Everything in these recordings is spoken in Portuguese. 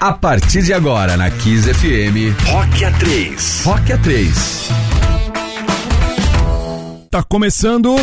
A partir de agora na Kiss FM, Rock A3. Rock A3. Tá começando.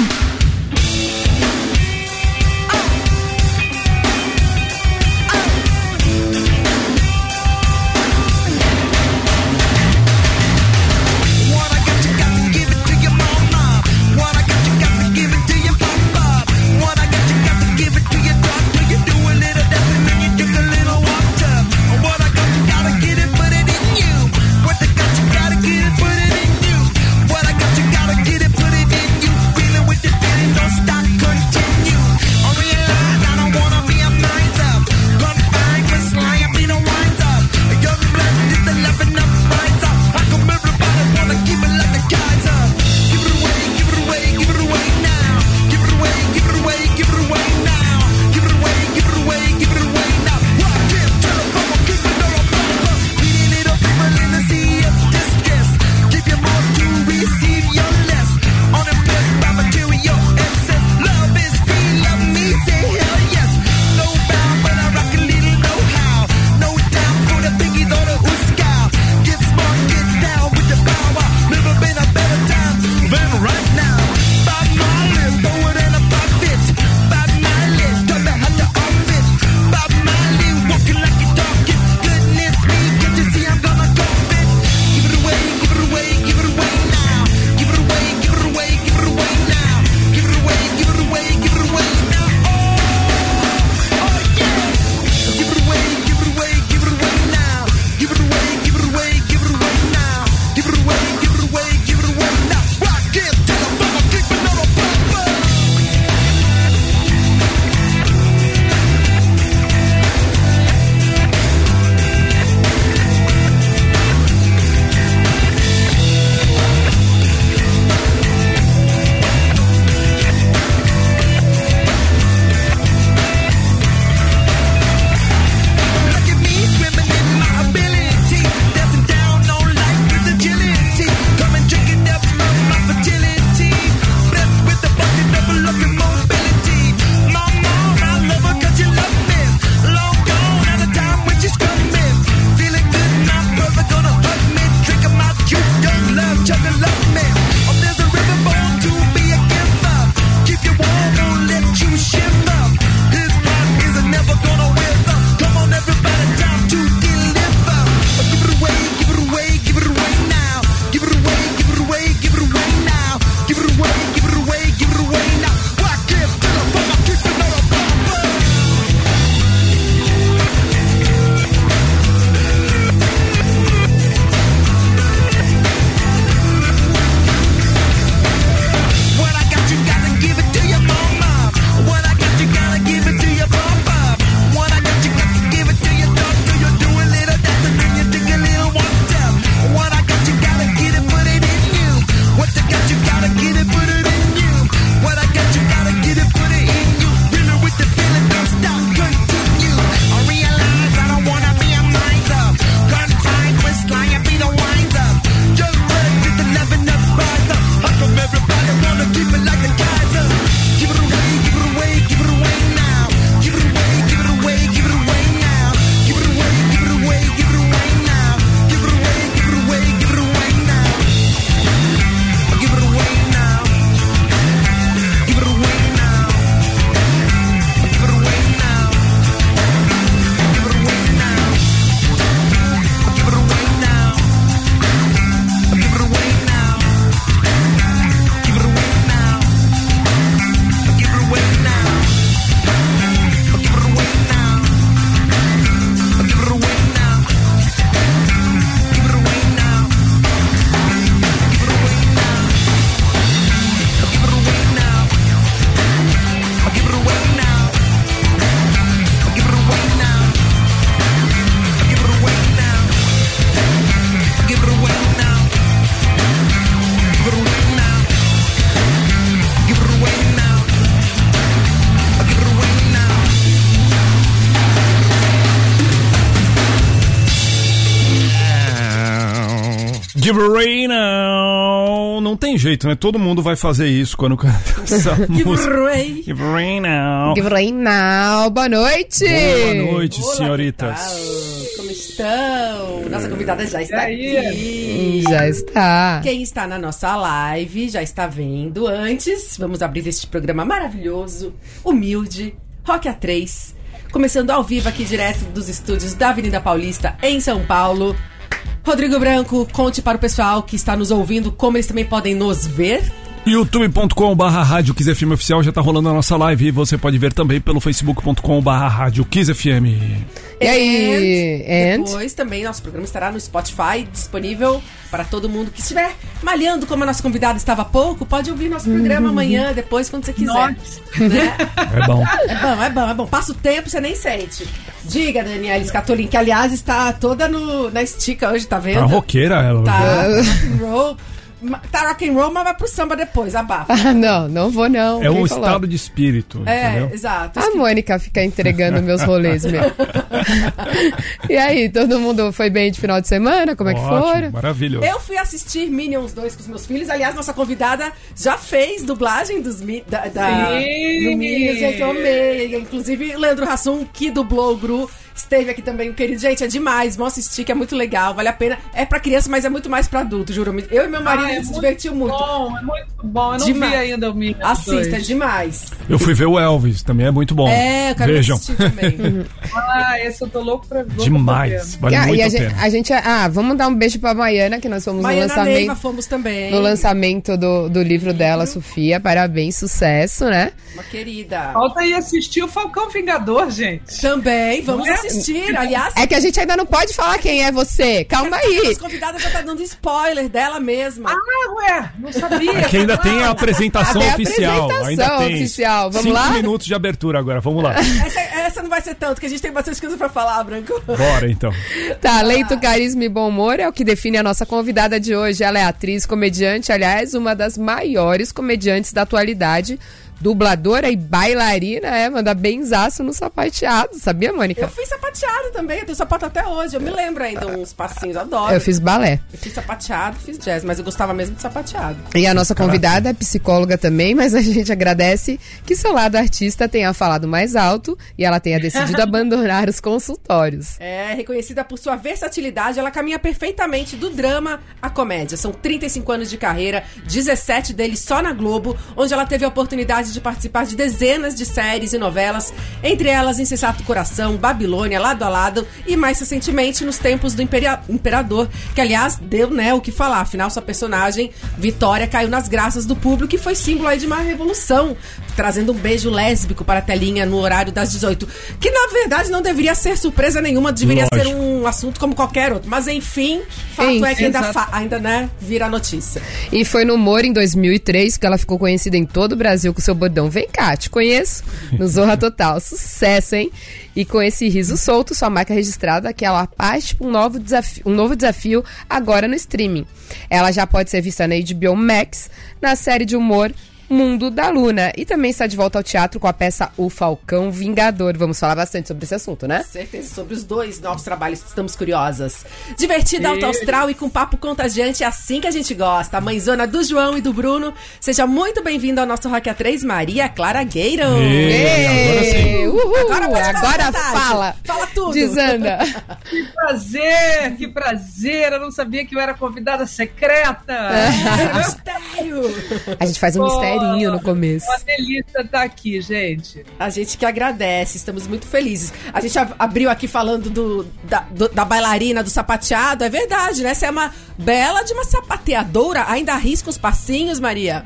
Give Rain now. Não tem jeito, né? Todo mundo vai fazer isso quando canta essa música. Rain. Give Rain now. Give Rain now. Boa noite. Boa noite, Olá, senhoritas. Como estão? Nossa convidada já está aqui. Já está. Quem está na nossa live já está vendo. Antes, vamos abrir este programa maravilhoso, humilde, Rock A3. Começando ao vivo aqui direto dos estúdios da Avenida Paulista, em São Paulo. Rodrigo Branco, conte para o pessoal que está nos ouvindo como eles também podem nos ver. youtube.com barra rádio Kiss FM oficial já tá rolando a nossa live e você pode ver também pelo facebook.com barra rádio Kiss FM. E aí? And, And? Depois também nosso programa estará no Spotify, disponível para todo mundo que estiver malhando, como a nossa convidada estava há pouco, pode ouvir nosso programa amanhã, depois, quando você quiser. Né? É bom. É bom, é bom, é bom. Passa o tempo, você nem sente. Diga, Daniela Scatolin, que aliás está toda no, na estica hoje, tá vendo? Tá roqueira ela. Tá rock and roll. Tá rock and roll, mas vai pro samba depois, abafa. Ah, não, não vou não. É um falou? estado de espírito, É, entendeu? exato. A Mônica fica entregando meus rolês, meu. e aí, todo mundo foi bem de final de semana? Como é que Ótimo, foram? Maravilhoso. Eu fui assistir Minions 2 com os meus filhos. Aliás, nossa convidada já fez dublagem dos Mi- da, da, do Minions, gente. Eu amei. Inclusive, o Leandro Hassum, que dublou o Gru, esteve aqui também. Querido, gente, é demais. Vão assistir, que é muito legal. Vale a pena. É pra criança, mas é muito mais pra adulto, juro. Eu e meu marido Ah, é a gente se muito divertiu muito. Bom, é muito bom. Eu não Demais. vi ainda o Minions Assista, é 2. demais. Eu fui ver o Elvis, também é muito bom. É, eu quero Vejam. assistir também. Ah, esse eu tô louco pra ver. Demais. Vale E a- muito e a, a, gente, pena. a gente- Ah, vamos dar um beijo pra Maiana, que nós fomos no Maiana lançamento. Neiva fomos também. No lançamento do, do livro dela, Sofia. Parabéns, sucesso, né? Uma querida. Falta aí assistir o Falcão Vingador, gente. Também, vamos é? Assistir. Aliás, É que a gente ainda não pode falar quem é você. Calma aí. As convidadas já tá dando spoiler dela mesma. Ah, ué, não sabia. Aqui ainda tem a apresentação Até a oficial. apresentação ainda tem oficial. Vamos cinco lá? minutos de abertura agora. Vamos lá. Essa, essa não vai ser tanto, que a gente tem bastante coisa pra falar, Branco. Bora então. Talento, carisma e bom humor é o que define a nossa convidada de hoje. Ela é atriz, comediante, aliás, uma das maiores comediantes da atualidade. Dubladora e bailarina, é, manda benzaço no sapateado, sabia, Mônica? Eu fiz sapateado também, eu tenho sapato até hoje. Eu me lembro ainda uns passinhos, adoro. Eu fiz balé. Eu fiz sapateado, fiz jazz, mas eu gostava mesmo de sapateado. E a nossa convidada é psicóloga também, mas a gente agradece que seu lado artista tenha falado mais alto e ela tenha decidido abandonar os consultórios. É, reconhecida por sua versatilidade, ela caminha perfeitamente do drama à comédia. São 35 anos de carreira, 17 deles só na Globo, onde ela teve a oportunidade de participar de dezenas de séries e novelas, entre elas Insensato Coração, Babilônia, Lado a Lado e mais recentemente nos tempos do Imperia- Imperador, que aliás deu, né, o que falar. Afinal, sua personagem, Vitória, caiu nas graças do público e foi símbolo aí de uma revolução, trazendo um beijo lésbico para a telinha no horário das 18, que na verdade não deveria ser surpresa nenhuma, deveria Lógico. ser um assunto como qualquer outro. Mas enfim, fato é que ainda, ainda né, vira notícia. E foi no humor em 2003 que ela ficou conhecida em todo o Brasil com seu bordão Vem cá, te conheço. No Zorra Total. Sucesso, hein? E com esse riso solto, sua marca registrada, que ela parte para um novo, desafio, um novo desafio agora no streaming. Ela já pode ser vista na HBO Max, na série de humor Mundo da Luna. E também está de volta ao teatro com a peça O Falcão Vingador. Vamos falar bastante sobre esse assunto, né? Certeza sobre os dois novos trabalhos, estamos curiosas. Divertida, alto astral e com papo contagiante, é assim que a gente gosta. A mãezona do João e do Bruno. Seja muito bem-vinda ao nosso Rock A3, Maria Clara Gueiro. Ei, agora sim. Uhul! Agora Agora fala! Fala tudo. Desanda! Que prazer, que prazer. Eu não sabia que eu era convidada secreta. Mistério. A gente faz um misterinho no começo. Uma delícia estar aqui, gente. A gente que agradece, estamos muito felizes. A gente ab- abriu aqui falando do, da, do- da bailarina, do sapateado. É verdade, né? Você é uma bela de uma sapateadora. Ainda arrisca os passinhos, Maria?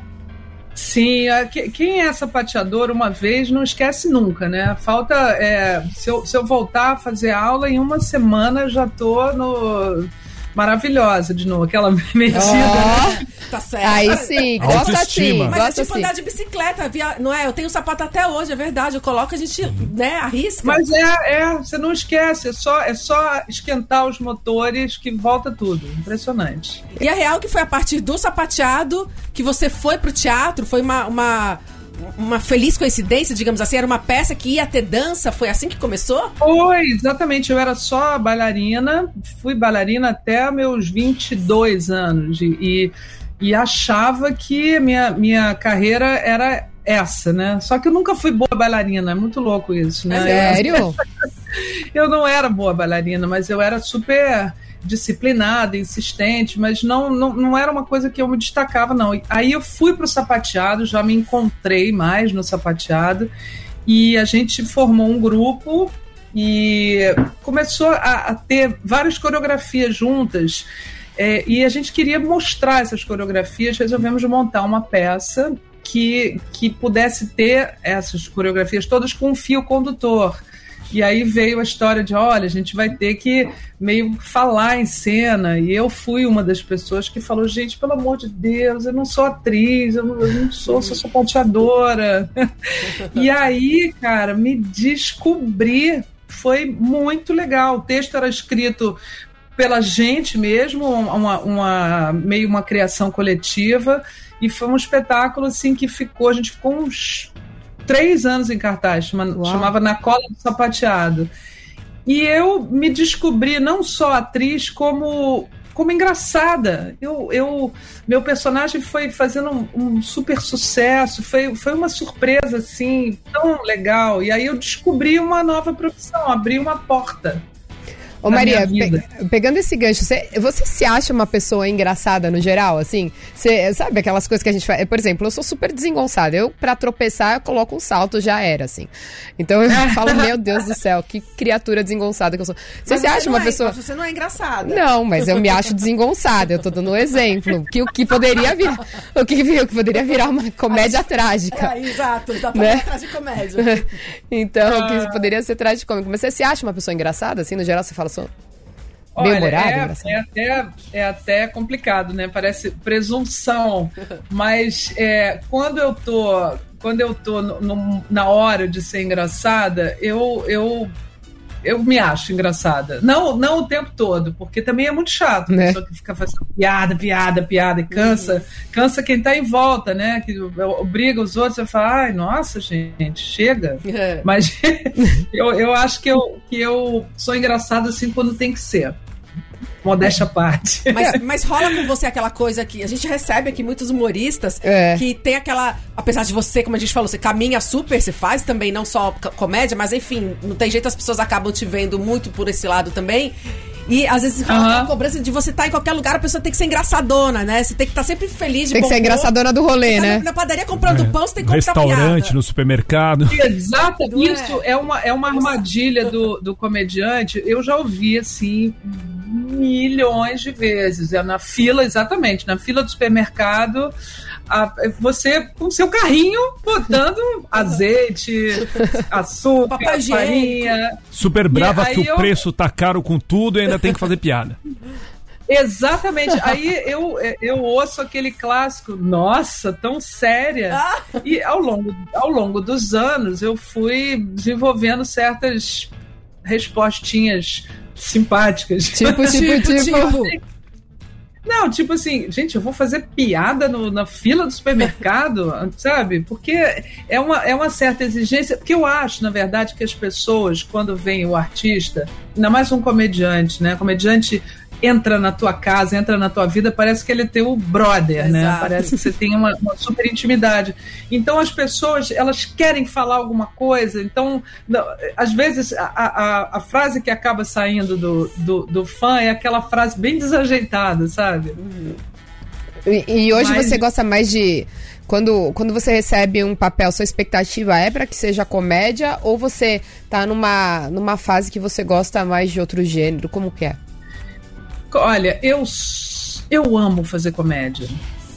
Sim, a- que- quem é sapateador uma vez não esquece nunca, né? Falta. é, se, eu, se eu voltar a fazer aula, em uma semana já tô no. Maravilhosa de novo, aquela medida. Ó, Tá certo. aí sim, gosta assim, Mas é gosta tipo assim. andar de bicicleta, via- não é? Eu tenho sapato até hoje, é verdade. Eu coloco, a gente, né, arrisca. Mas é, é, você não esquece, é só, é só esquentar os motores que volta tudo. Impressionante. E a real que foi a partir do sapateado que você foi pro teatro, foi uma, uma, uma feliz coincidência, digamos assim, era uma peça que ia ter dança, foi assim que começou? Foi, exatamente. Eu era só bailarina, fui bailarina até meus 22 anos e, e, e achava que minha, minha carreira era essa, né? Só que eu nunca fui boa bailarina, é muito louco isso, né? Sério? eu não era boa bailarina, mas eu era super disciplinada, insistente, mas não, não, não era uma coisa que eu me destacava, não. Aí eu fui para o sapateado, já me encontrei mais no sapateado, e a gente formou um grupo e começou a, a ter várias coreografias juntas. É, e a gente queria mostrar essas coreografias, resolvemos montar uma peça que, que pudesse ter essas coreografias todas com um fio condutor. E aí veio a história de, olha, a gente vai ter que meio falar em cena. E eu fui uma das pessoas que falou, gente, pelo amor de Deus, eu não sou atriz, eu não, eu não sou, sou sapateadora. e aí, cara, me descobri foi muito legal. O texto era escrito pela gente mesmo, uma, uma, meio uma criação coletiva, e foi um espetáculo assim que ficou, a gente ficou uns três anos em cartaz, chama, chamava Na Cola do Sapateado. E eu me descobri não só atriz, como como engraçada. Eu, eu, meu personagem foi fazendo um, um, super sucesso, foi, foi uma surpresa assim tão legal. E aí eu descobri uma nova profissão, abri uma porta. Ô Maria, pe pegando esse gancho, você, você se acha uma pessoa engraçada no geral, assim? Você sabe aquelas coisas que a gente faz? Por exemplo, eu sou super desengonçada. Eu, pra tropeçar, eu coloco um salto, já era, assim. Então eu falo, meu Deus do céu, que criatura desengonçada que eu sou. Você se acha uma é, pessoa. Você não é engraçada. Não, mas eu me acho desengonçada. Eu tô dando um exemplo. Que o que poderia virar. O que, o que poderia virar uma comédia trágica. É, exato, exatamente né? comédia. então, ah. que poderia ser trágico Mas você se acha uma pessoa engraçada, assim, no geral, você fala humorado, é, é, até, é até complicado, né? Parece presunção. Mas é, quando eu tô. Quando eu tô no, no, na hora de ser engraçada, eu, eu eu me acho engraçada. Não, não o tempo todo, porque também é muito chato. Né? A pessoa que fica fazendo piada, piada, piada e cansa, uhum. cansa quem tá em volta, né? Que obriga os outros a falar, ai, nossa, gente, chega. É. Mas eu, eu acho que eu, que eu sou engraçada assim quando tem que ser modéstia à parte. Mas, mas rola com você aquela coisa que a gente recebe aqui muitos humoristas é. que tem aquela. Apesar de você, como a gente falou, você caminha super, você faz também, não só comédia, mas enfim, não tem jeito, as pessoas acabam te vendo muito por esse lado também. E às vezes uhum. cobrança de você estar tá em qualquer lugar, a pessoa tem que ser engraçadona, né? Você tem que estar tá sempre feliz de Tem que ser engraçadona do rolê, tá né? Na, padaria comprando é. pão, você tem que comprar Restaurante, piada. no supermercado. Exato, isso é. é uma, é uma armadilha do, do comediante. Eu já ouvi, assim, milhões de vezes. É na fila, exatamente, na fila do supermercado, a, você com seu carrinho botando azeite, açúcar, farinha. Super brava que eu... o preço tá caro com tudo e ainda tem que fazer piada. Exatamente. Aí eu, eu ouço aquele clássico, nossa, tão séria. Ah. E ao longo, ao longo dos anos eu fui desenvolvendo certas respostinhas simpáticas. Tipo, tipo, tipo. tipo. Não, tipo assim, gente, eu vou fazer piada no, na fila do supermercado, sabe? Porque é uma, é uma certa exigência. Porque eu acho, na verdade, que as pessoas, quando vem o artista, ainda mais um comediante, né? Comediante entra na tua casa, entra na tua vida, parece que ele é teu brother, né? Exato. né? Parece que você tem uma, uma, super intimidade. Então as pessoas, elas querem falar alguma coisa, então, não, às vezes, a, a, a, frase que acaba saindo do, do, do, fã é aquela frase bem desajeitada, sabe? E, e hoje Mas... você gosta mais de quando, quando você recebe um papel, sua expectativa é para que seja comédia ou você tá numa, numa fase que você gosta mais de outro gênero? Como que é? Olha, eu, eu amo fazer comédia.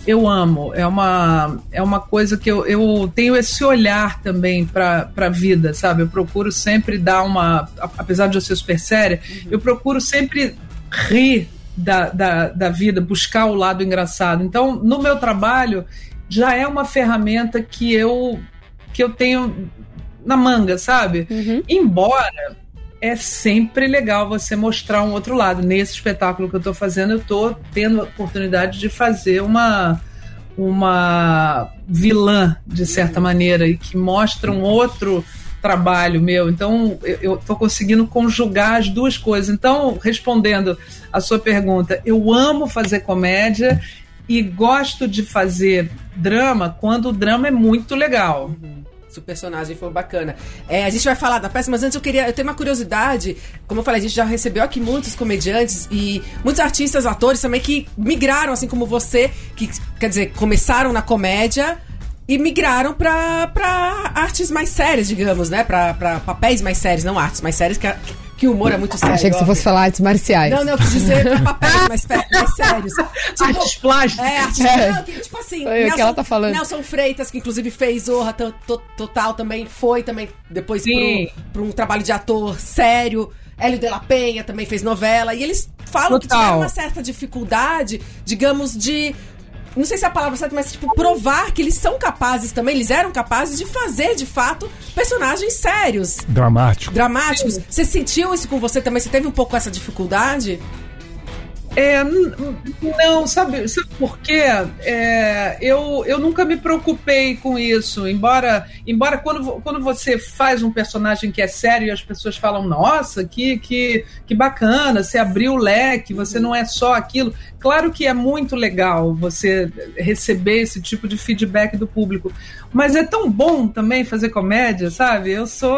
Eu amo. É uma, é uma coisa que eu, eu tenho esse olhar também para a vida, sabe? Eu procuro sempre dar uma. Apesar de eu ser super séria, uhum. eu procuro sempre rir da, da, da vida, buscar o lado engraçado. Então, no meu trabalho, já é uma ferramenta que eu, que eu tenho na manga, sabe? Uhum. Embora é sempre legal você mostrar um outro lado. Nesse espetáculo que eu estou fazendo, eu estou tendo a oportunidade de fazer uma uma vilã de certa maneira e que mostra um outro trabalho meu. Então eu estou conseguindo conjugar as duas coisas. Então, respondendo a sua pergunta, eu amo fazer comédia e gosto de fazer drama quando o drama é muito legal. Uhum Se o personagem for bacana. É, a gente vai falar da peça, mas antes eu queria. Eu tenho uma curiosidade. Como eu falei, a gente já recebeu aqui muitos comediantes e muitos artistas, atores também que migraram, assim como você, que, quer dizer, começaram na comédia e migraram pra artes mais sérias, digamos, né? Pra papéis mais sérios, não artes mais sérias, que, a- que o humor é muito sério. Achei que você fosse falar artes marciais. Não, não, eu quis dizer pra papéis mais, mais sérios. Tipo, Artes plásticas. é, artista, É. não, que, tipo assim. Foi o que ela tá falando. Nelson Freitas, que inclusive fez Zorra to- Total, também foi também depois pro um trabalho de ator sério. Hélio de la Penha também fez novela. E eles falam que Total. tiveram uma certa dificuldade, digamos, de. Não sei se é a palavra certa, mas tipo, provar que eles são capazes também, eles eram capazes de fazer, de fato, personagens sérios, Dramático. dramáticos. Você sentiu isso com você também? Você teve um pouco essa dificuldade? É, não, sabe, sabe por quê? É, eu, eu nunca me preocupei com isso, embora, embora quando, quando você faz um personagem que é sério e as pessoas falam, nossa, que, que, que bacana, você abriu o leque, você não é só aquilo. Claro que é muito legal você receber esse tipo de feedback do público, mas é tão bom também fazer comédia, sabe? Eu sou,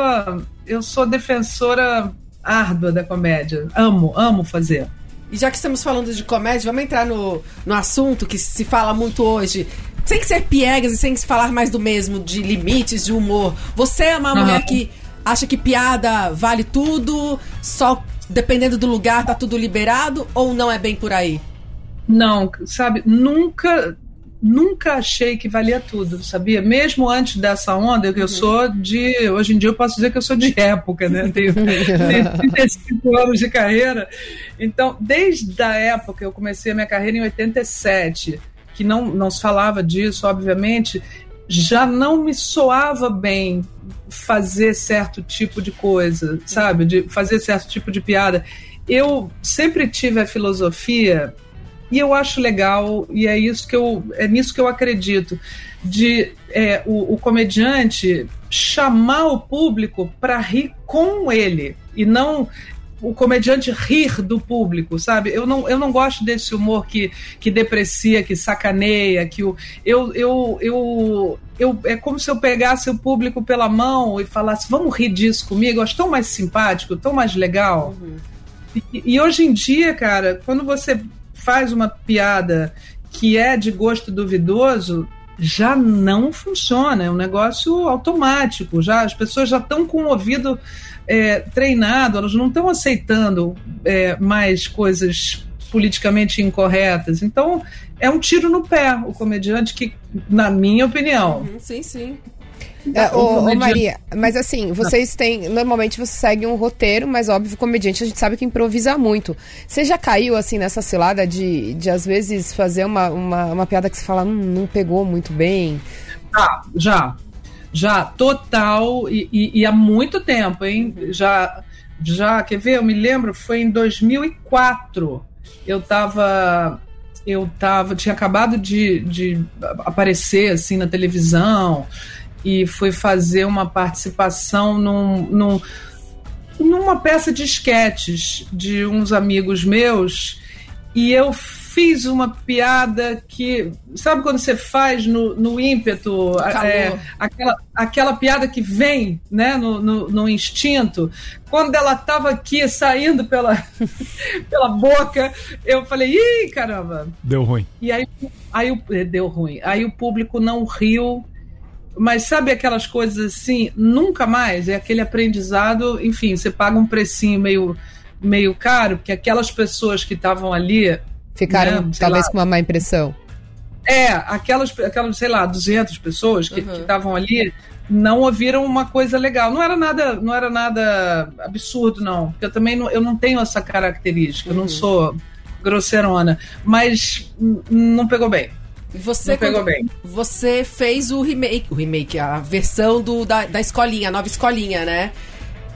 eu sou defensora árdua da comédia, amo, amo fazer. E já que estamos falando de comédia, vamos entrar no, no assunto que se fala muito hoje. Sem ser piegas e sem se falar mais do mesmo, de limites, de humor. Você é uma Aham. mulher que acha que piada vale tudo, só dependendo do lugar tá tudo liberado, ou não é bem por aí? Não, sabe, nunca nunca achei que valia tudo, sabia? Mesmo antes dessa onda, que eu sou de. Hoje em dia eu posso dizer que eu sou de época, né? Tenho, tenho 35 anos de carreira. Então, desde a época, eu comecei a minha carreira em 87, que não, não se falava disso, obviamente, já não me soava bem fazer certo tipo de coisa, sabe? De fazer certo tipo de piada. Eu sempre tive a filosofia e eu acho legal e é isso que eu é nisso que eu acredito de é, o, o comediante chamar o público para rir com ele e não o comediante rir do público, sabe? Eu não, eu não gosto desse humor que, que deprecia, que sacaneia, que o, eu, eu, eu, eu. É como se eu pegasse o público pela mão e falasse, vamos rir disso comigo, eu acho tão mais simpático, tão mais legal. E, e hoje em dia, cara, quando você faz uma piada que é de gosto duvidoso, já não funciona, é um negócio automático. Já as pessoas já estão com o ouvido é, treinado, elas não estão aceitando é, mais coisas politicamente incorretas. Então é um tiro no pé o comediante que, na minha opinião, Uhum, sim, sim. É, ô, Maria, mas assim, vocês têm. Normalmente você segue um roteiro, mas óbvio, comediante a gente sabe que improvisa muito. Você já caiu assim nessa cilada de, de às vezes fazer uma, uma, uma piada que você fala, hum, não pegou muito bem? Ah, já. Já, total. E, e- e há muito tempo, hein? Já, já, quer ver? Eu me lembro, foi em 2004. Eu tava. Eu tava. Tinha acabado de, de aparecer assim na televisão e fui fazer uma participação num, num, numa peça de esquetes de uns amigos meus e eu fiz uma piada que. Sabe quando você faz no, no ímpeto? É, aquela, aquela piada que vem né, no, no, no instinto. Quando ela estava aqui saindo pela, pela boca, eu falei: ih, caramba! Deu ruim. E aí, aí o- deu ruim. Aí o público não riu. Mas sabe aquelas coisas assim, nunca mais? É aquele aprendizado, enfim, você paga um precinho meio, meio caro, porque aquelas pessoas que estavam ali. Ficaram sei talvez lá. com uma má impressão. É, aquelas, aquelas sei lá, 200 pessoas que Uhum. estavam ali não ouviram uma coisa legal. Não era nada, não era nada absurdo, não. Porque eu também não, eu não tenho essa característica, eu não sou grosseirona. Mas não pegou bem. Você, Não pegou quando- bem. você fez o remake, o remake, a versão do, da, da escolinha, a nova escolinha, né?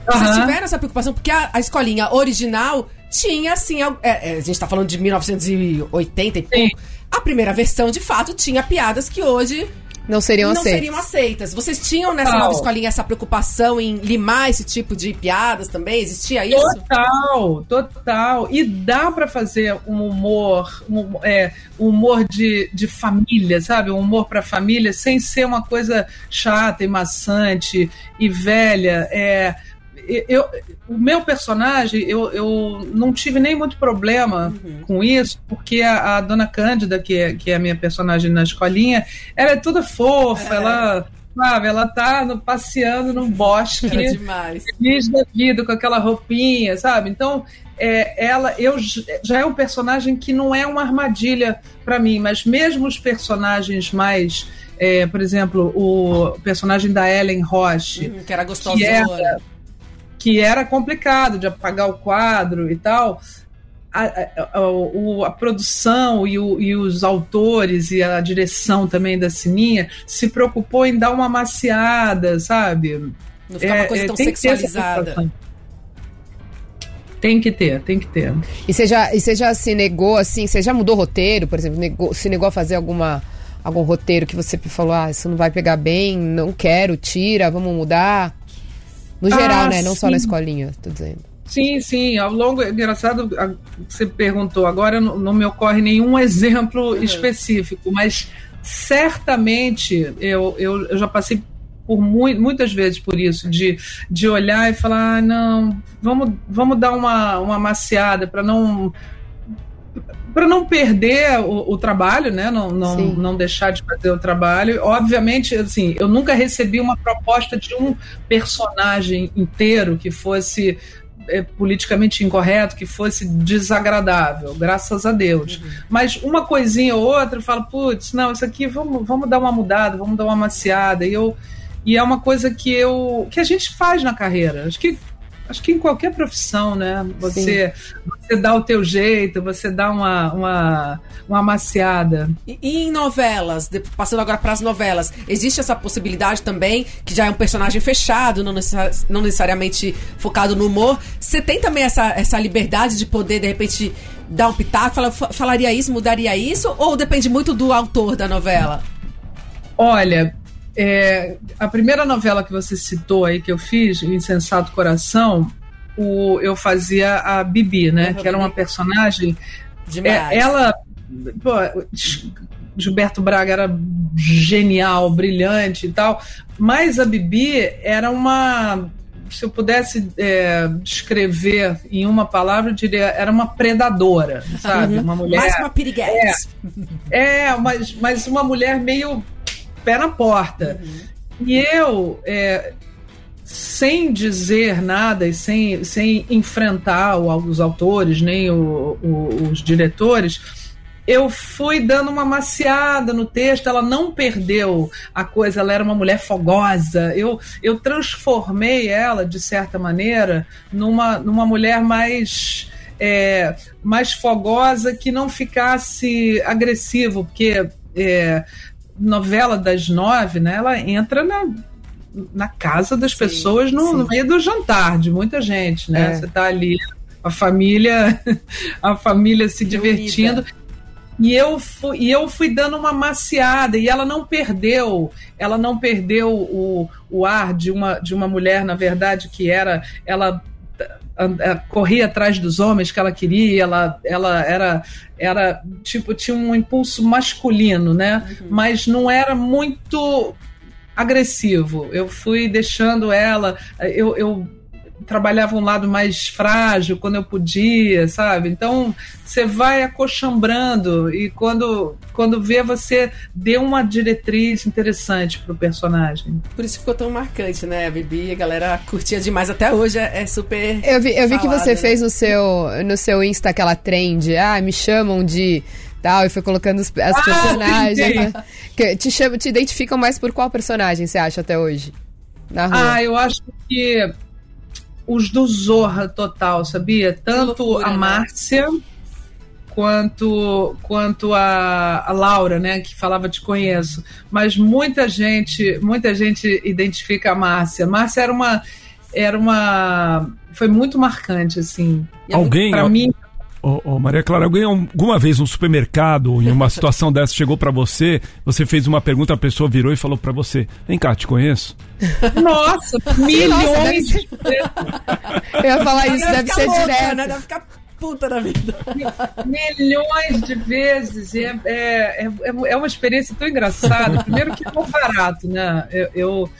Vocês Aham. tiveram essa preocupação? Porque a, a escolinha original tinha, assim, al- é, é, a gente tá falando de 1980 e pouco. A primeira versão, de fato, tinha piadas que hoje Não seriam não aceitas. seriam aceitas. Vocês tinham nessa Total. nova escolinha essa preocupação em limar esse tipo de piadas também? Existia isso? Total, total. E dá pra fazer um humor, um, é, um humor de, de família, sabe? Um humor pra família, sem ser uma coisa chata e maçante e velha. É, eu, o meu personagem, eu, eu não tive nem muito problema com isso, porque a, a dona Cândida, que é, que é a minha personagem na escolinha, ela é toda fofa, ela. Sabe, ela tá no- passeando num bosque Era demais. feliz da vida com aquela roupinha, sabe? Então, é, ela, eu já é um personagem que não é uma armadilha para mim, mas mesmo os personagens mais, é, por exemplo, o personagem da Ellen Roche, Hum, que era gostosona. que era, que era complicado de apagar o quadro e tal. A, a- a- a produção e, o- e os autores e a direção também da Sininha se preocupou em dar uma maciada, sabe? Não ficava uma coisa tão É, tem que ter essa sexualizada. Tem que ter, tem que ter. E você já, e você já se negou, assim, você já mudou roteiro, por exemplo, negou- se negou a fazer alguma, algum roteiro que você falou, ah, isso não vai pegar bem, não quero, tira, vamos mudar? No geral, Ah, né? Não só na sim. escolinha, tô dizendo. Sim, sim, ao longo, engraçado, a- você perguntou, agora não, não me ocorre nenhum exemplo específico, mas certamente eu, eu, eu já passei por mui- muitas vezes por isso, de, de olhar e falar, ah, não, vamos, vamos dar uma, uma maciada para não para não perder o, o trabalho, né? Não, não, Sim. não deixar de fazer o trabalho. Obviamente, assim, eu nunca recebi uma proposta de um personagem inteiro que fosse é, politicamente incorreto, que fosse desagradável, graças a Deus. Mas uma coisinha ou outra, eu falo, putz, não, isso aqui vamos, vamos dar uma mudada, vamos dar uma maciada. E eu e é uma coisa que eu que a gente faz na carreira. Acho que acho que em qualquer profissão, né? Você você dá o teu jeito, você dá uma uma, uma maciada. E, e em novelas, de- passando agora para as novelas, existe essa possibilidade também, que já é um personagem fechado, não, necessa- não necessariamente focado no humor. Você tem também essa, essa liberdade de poder, de repente, dar um pitaco, fala- fa- falaria isso, mudaria isso? Ou depende muito do autor da novela? Olha, é, a primeira novela que você citou aí que eu fiz, o Insensato Coração, o, eu fazia a Bibi, né? Uhum, que era uma personagem. É, ela. Pô, Gilberto Braga era genial, brilhante e tal, mas a Bibi era uma. Se eu pudesse é, descrever em uma palavra, eu diria era uma predadora, sabe? Uma mulher. Mais uma piriguete. É, mas, mas uma mulher meio pé na porta. E eu, é, sem dizer nada e sem, sem enfrentar os autores, nem o- o- os diretores, eu fui dando uma maciada no texto, ela não perdeu a coisa, ela era uma mulher fogosa. Eu, eu transformei ela, de certa maneira, numa, numa mulher mais. é, mais fogosa que não ficasse agressivo, porque é, novela das nove, né, ela entra na, na casa das pessoas no, no meio do jantar de muita gente, né? É. Você tá ali, a família, a família se divertindo. E eu, fui, e eu fui dando uma maciada, e ela não perdeu, ela não perdeu o, o ar de uma, de uma mulher, na verdade, que era. Ela corria atrás dos homens que ela queria, ela, ela era, era tipo, tinha um impulso masculino, né? Mas não era muito agressivo. Eu fui deixando ela, eu, eu trabalhava um lado mais frágil quando eu podia, sabe? Então você vai acochambrando e quando, quando vê você deu uma diretriz interessante pro personagem. Por isso ficou tão marcante, né? A Bibi, a galera curtia demais. Até hoje é, é super. Eu vi, eu vi que falada, você né? fez no seu, no seu Insta aquela trend, ah, me chamam de tal, e foi colocando os- as personagens. entendi. né? Que te, chamam, te identificam mais por qual personagem você acha até hoje? Na rua. Ah, eu acho que os do Zorra total, sabia? Tanto loucura, a né? Márcia quanto quanto a, a Laura, né, que falava te conheço. Mas muita gente, muita gente identifica a Márcia. Márcia era uma era uma foi muito marcante assim. Alguém, Pra mim, Ô, ô, Maria Clara, alguém alguma vez no supermercado, em uma situação dessa, chegou pra você, você fez uma pergunta, a pessoa virou e falou pra você: Vem cá, te conheço? Nossa, Nossa, deve milhões ser- Eu ia falar isso, deve ser louca, direto. Né? Deve ficar puta da vida. milhões de vezes. E É, é, é, é uma experiência tão engraçada. Primeiro que é barato, né? Eu, eu,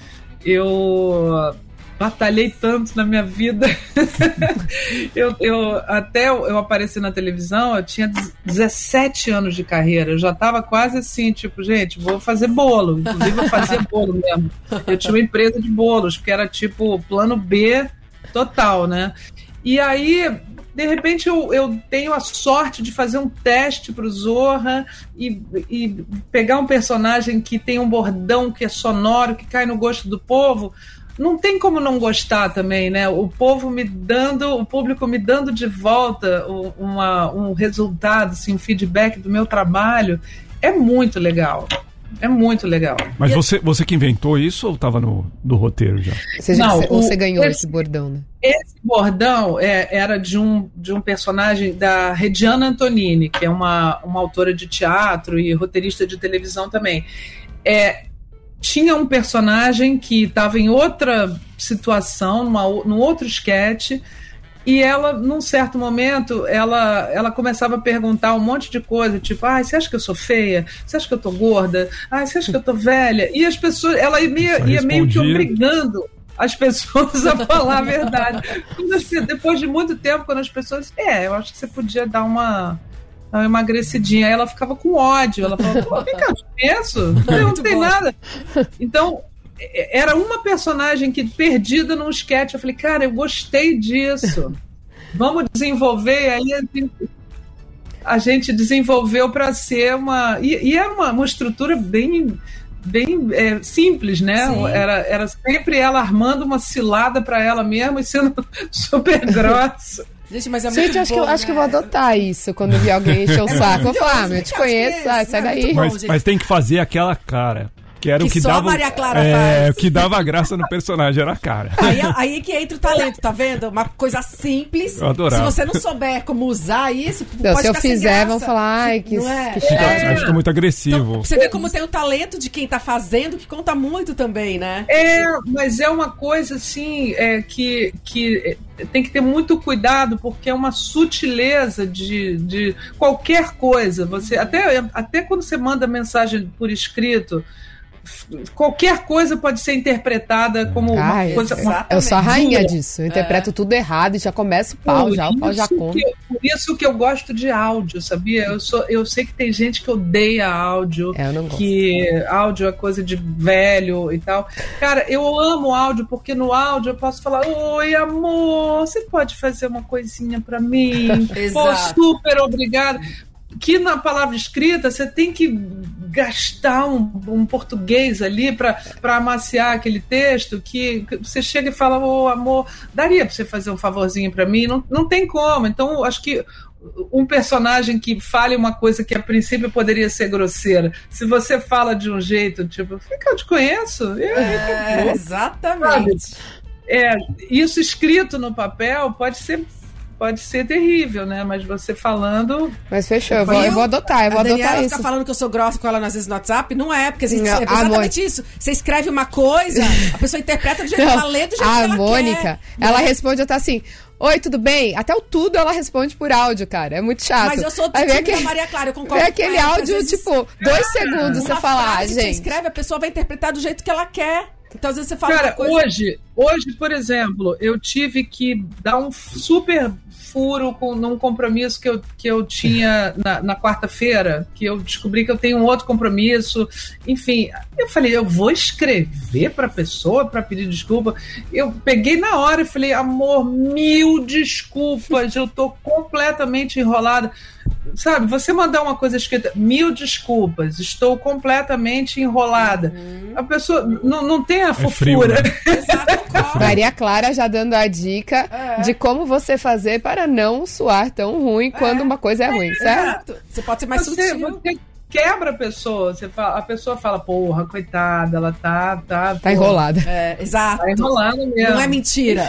eu batalhei tanto na minha vida. eu, eu, até eu aparecer na televisão, eu tinha 17 anos de carreira. Eu já estava quase assim, tipo, gente, vou fazer bolo. Inclusive, eu fazia bolo mesmo. Eu tinha uma empresa de bolos, que era tipo plano B total, né? E aí, de repente, eu, eu tenho a sorte de fazer um teste para o Zorra e, e pegar um personagem que tem um bordão que é sonoro, que cai no gosto do povo. Não tem como não gostar também, né? O povo me dando, o público me dando de volta uma, um resultado, assim, um feedback do meu trabalho. É muito legal. É muito legal. Mas você, você que inventou isso ou tava no do roteiro já? Você, já- Não, você- ou o- você ganhou esse- esse bordão, né? Esse bordão é, era de um, de um personagem da Regiana Antonini, que é uma, uma autora de teatro e roteirista de televisão também. É, tinha um personagem que estava em outra situação, numa, num outro esquete, e ela, num certo momento, ela, ela começava a perguntar um monte de coisa, tipo, ah, você acha que eu sou feia? Você acha que eu tô gorda? Ah, você acha que eu tô velha? E as pessoas, ela ia, ia meio que obrigando as pessoas a falar a verdade. Depois de muito tempo, quando as pessoas, é, eu acho que você podia dar uma, uma emagrecidinha. Aí ela ficava com ódio. Ela falava, pô, vem cá, conheço? Não, tem nada. Então, é- era uma personagem que perdida num sketch. Eu falei, cara, eu gostei disso. Vamos desenvolver. Aí a gente, a gente desenvolveu para ser uma. E, e era uma, uma estrutura bem. Bem é, simples, né? Sim. Era, era sempre ela armando uma cilada para ela mesma e sendo super grossa. Gente, mas é muito Gente, acho, que, eu, bom, acho que eu né? vou adotar isso quando vi alguém encher o saco. Vou falar, ah, eu te conheço, é ah, sai né? daí. Bom. Mas, mas tem que fazer aquela cara. Que era Que o que só a dava. Maria Clara é, faz. o que dava graça no personagem, era a cara. Aí, aí que entra o talento, tá vendo? Uma coisa simples. Eu adorava. Se você não souber como usar isso, Não, pode se eu fizer, graça. vão falar, ai, que, Não é? que Fica. Aí fica muito agressivo. Você vê como tem o talento de quem tá fazendo, que conta muito também, né? É, mas é uma coisa assim é, que, que é, tem que ter muito cuidado, porque é uma sutileza de, de qualquer coisa. Você até, até quando você manda mensagem por escrito, qualquer coisa pode ser interpretada como uma Ai, coisa. Uma, Eu sou a rainha disso. Eu interpreto tudo errado e já começa o pau, Por já, o pau já isso conta. que- por isso que eu gosto de áudio, sabia? Eu, sou, eu sei que tem gente que odeia áudio. É, eu não gosto. que áudio é coisa de velho e tal. Cara, eu amo áudio porque no áudio eu posso falar: Oi, amor, você pode fazer uma coisinha pra mim? Pô, Exato. super obrigada. Que na palavra escrita você tem que gastar um, um português ali pra amaciar aquele texto que, que você chega e fala: Ô amor, daria pra você fazer um favorzinho pra mim? Não, não tem como. Então, acho que um personagem que fale uma coisa que a princípio poderia ser grosseira, se você fala de um jeito, tipo, fica, eu te conheço. É, exatamente. É, isso escrito no papel pode ser pode ser terrível, né? Mas você falando, Mas fechou, eu vou, eu vou adotar, eu vou a Daniela adotar isso. falando que eu sou grossa com ela às vezes no WhatsApp. Não é, porque assim, Não, é a exatamente isso. Você escreve uma coisa, a pessoa interpreta do jeito que ela lê, do jeito a que ela Mônica, quer. ela né? responde, eu tá assim, oi, tudo bem? Até o tudo ela responde por áudio, cara. É muito chato. Mas eu sou do time vem da aquele, Maria Clara, eu concordo vem com aquele ela, áudio, vezes tipo, dois segundos, você uma fala, ah, frase que você gente. escreve, a pessoa vai interpretar do jeito que ela quer. Então, às vezes você fala cara, uma coisa... hoje, hoje, por exemplo, eu tive que dar um super furo com, num compromisso que eu, que eu tinha na, na quarta-feira, que eu descobri que eu tenho um outro compromisso. Enfim, eu falei, eu vou escrever para a pessoa para pedir desculpa. Eu peguei na hora e falei, amor, mil desculpas, eu tô completamente enrolada. Sabe, você mandar uma coisa escrita, mil desculpas, estou completamente enrolada. A pessoa não, não tem a É frio, fofura. né? Exato, concordo. Maria Clara já dando a dica É. de como você fazer para não suar tão ruim quando uma coisa é ruim, certo? Exato. Você pode ser mais você, sutil. você quebra a pessoa. Você fala, a pessoa fala, porra, coitada, ela tá. Tá, Tá porra, enrolada. É, exato. Tá enrolando mesmo. Não é mentira.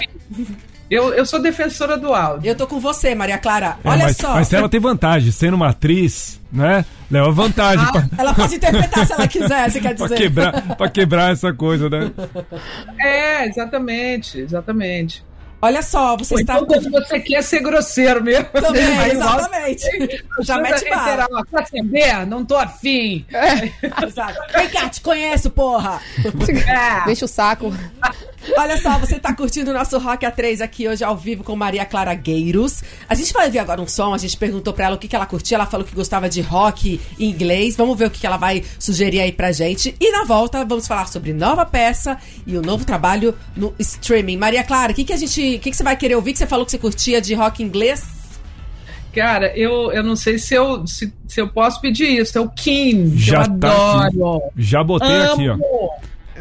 Eu, eu sou defensora do áudio. Eu tô com você, Maria Clara. É, Olha mas, só. Mas ela tem vantagem, sendo uma atriz, né? Leva vantagem Ah, pra, ela pode interpretar se ela quiser, você quer pra dizer. quebrar, pra quebrar essa coisa, né? É, exatamente, exatamente. Olha só, você Ou está. então quando você quer ser grosseiro mesmo. Também, áudio- exatamente. Já mete ó, Quer saber? Não tô afim. Exato. Vem cá, te conheço, porra. É. Deixa o saco. Olha só, você tá curtindo o nosso Rock A3 aqui hoje ao vivo com Maria Clara Gueiros. A gente vai ver agora um som, a gente perguntou pra ela o que, que ela curtia, ela falou que gostava de rock em inglês. Vamos ver o que, que ela vai sugerir aí pra gente. E na volta, vamos falar sobre nova peça e o novo trabalho no streaming. Maria Clara, o que, que a gente. O que, que você vai querer ouvir? Que você falou que você curtia de rock inglês? Cara, eu, eu não sei se eu, se, se eu posso pedir isso. É o Kim. que Já eu tá aqui. adoro. Já botei aqui, ó. Amo.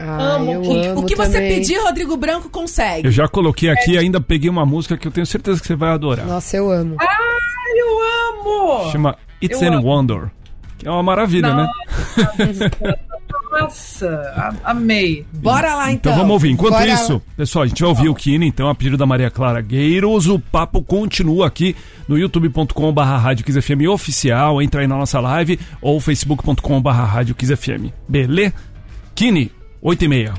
Ah, Amo amo o que você também. pedir, Rodrigo Branco consegue. Eu já coloquei aqui, ainda peguei uma música que eu tenho certeza que você vai adorar. Nossa, eu amo. Ai, eu amo! Chama It's Eu an amo. Wonder. Que é uma maravilha, né? Nossa, amei. Bora lá então. Então vamos ouvir. Enquanto Bora isso, pessoal, a gente vai ouvir o Kine, então, a pedido da Maria Clara Gueiros. O papo continua aqui no youtube.com.br Rádio FM oficial. Entra aí na nossa live ou facebook.com.br Rádio FM. Beleza? Kine, 8 e meia.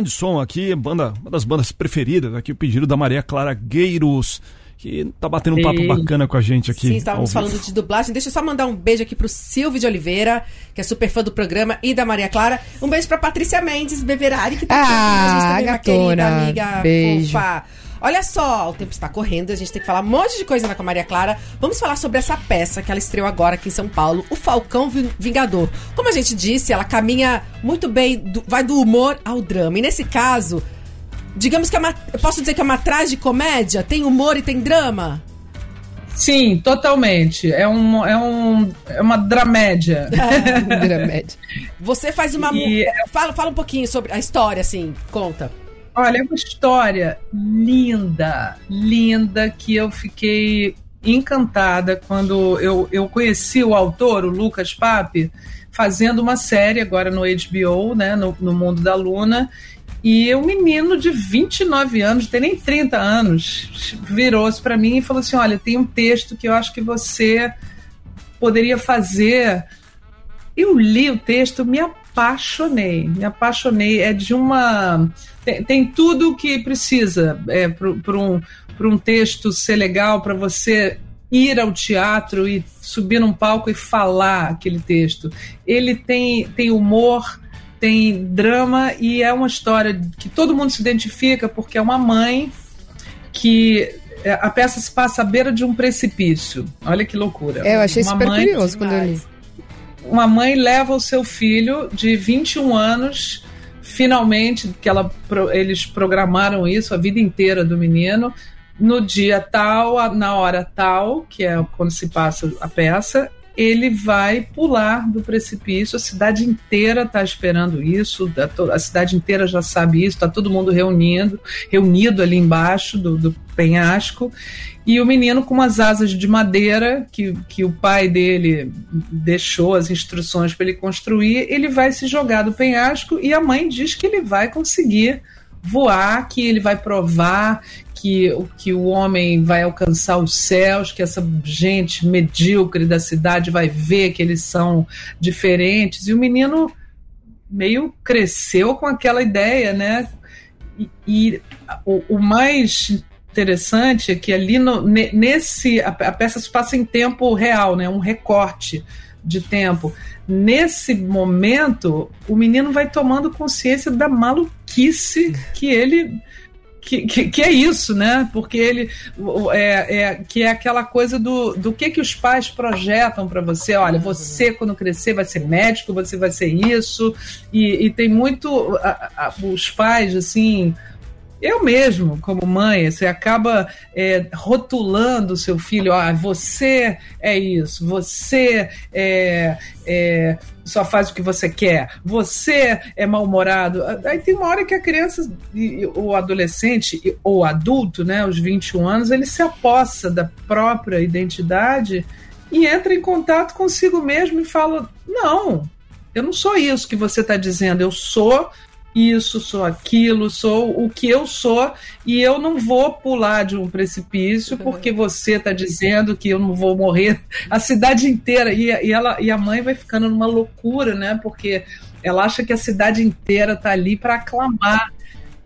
Grande som aqui, banda, uma das bandas preferidas aqui, o pedido da Maria Clara Gueiros, que tá batendo um papo bacana com a gente aqui. Sim, estávamos falando de dublagem. Deixa eu só mandar um beijo aqui pro Silvio de Oliveira, que é super fã do programa, e da Maria Clara. Um beijo pra Patrícia Mendes Beverari, que tá Ah, aqui com a gente também, uma gatona. querida amiga Beijo. fofa. Olha só, o tempo está correndo, a gente tem que falar um monte de coisa com a Maria Clara. Vamos falar sobre essa peça que ela estreou agora aqui em São Paulo, O Falcão Vingador. Como a gente disse, ela caminha muito bem, do, vai do humor ao drama. E nesse caso, digamos que é uma, eu posso dizer que é uma comédia, tem humor e tem drama? Sim, totalmente. É, um, é, um, é uma dramédia. dramédia. Você faz uma. E... Fala, fala um pouquinho sobre a história, assim, conta. Olha, é uma história linda, linda, que eu fiquei encantada quando eu, eu conheci o autor, o Lucas Pape, fazendo uma série agora no HBO, né, no, no Mundo da Luna, e um menino de 29 anos, tem nem 30 anos, virou-se para mim e falou assim: Olha, tem um texto que eu acho que você poderia fazer. Eu li o texto, me apaixonei, me apaixonei. É de uma. Tem, tem tudo o que precisa é, para um, um texto ser legal, para você ir ao teatro e subir num palco e falar aquele texto. Ele tem, tem humor tem drama e é uma história que todo mundo se identifica porque é uma mãe que é, a peça se passa à beira de um precipício. Olha que loucura. É, eu achei uma super curioso quando eu li. Uma mãe leva o seu filho de 21 anos, finalmente, que ela, eles programaram isso a vida inteira do menino, no dia tal, na hora tal, que é quando se passa a peça, ele vai pular do precipício. A cidade inteira está esperando isso, a cidade inteira já sabe isso, está todo mundo reunindo, reunido ali embaixo do, do penhasco. E o menino com umas asas de madeira que, que o pai dele deixou as instruções para ele construir, ele vai se jogar do penhasco e a mãe diz que ele vai conseguir voar, que ele vai provar que, que o homem vai alcançar os céus, que essa gente medíocre da cidade vai ver que eles são diferentes. E o menino meio cresceu com aquela ideia, né? E, e o, o, mais interessante é que ali no, nesse a, a peça se passa em tempo real, né? Um recorte de tempo. Nesse momento, o menino vai tomando consciência da maluquice que ele que, que, que, é isso, né? Porque ele é, é, que é aquela coisa do, do que que os pais projetam para você. Olha, você quando crescer vai ser médico, você vai ser isso e, e tem muito a, a, os pais assim eu mesmo, como mãe, você acaba é, rotulando o seu filho, ah, você é isso, você é, é, só faz o que você quer, você é mal-humorado. Aí tem uma hora que a criança, o adolescente ou adulto, né, os 21 anos, ele se apossa da própria identidade e entra em contato consigo mesmo e fala: não, eu não sou isso que você está dizendo, eu sou isso, sou aquilo, sou o que eu sou e eu não vou pular de um precipício uhum. porque você está dizendo que eu não vou morrer. A cidade inteira e, e, ela e a mãe vai ficando numa loucura, né? Porque ela acha que a cidade inteira está ali para aclamar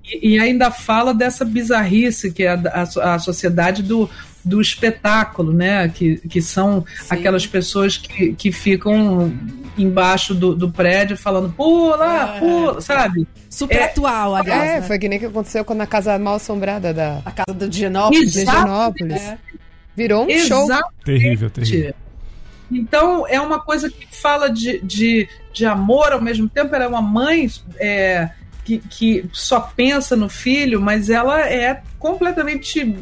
e, e, ainda fala dessa bizarrice que é a, a, a sociedade do do espetáculo, né? Que, que são Sim. aquelas pessoas que, que ficam embaixo do, do prédio falando pula, é. pula, sabe? Super é, atual, aliás. É, né? foi que nem que aconteceu quando a casa mal assombrada da. A casa do Dianópolis. Dianópolis. É. Virou um Exatamente. show. Terrível, terrível. Então, é uma coisa que fala de, de, de amor ao mesmo tempo. Ela é uma mãe é, que, que só pensa no filho, mas ela é completamente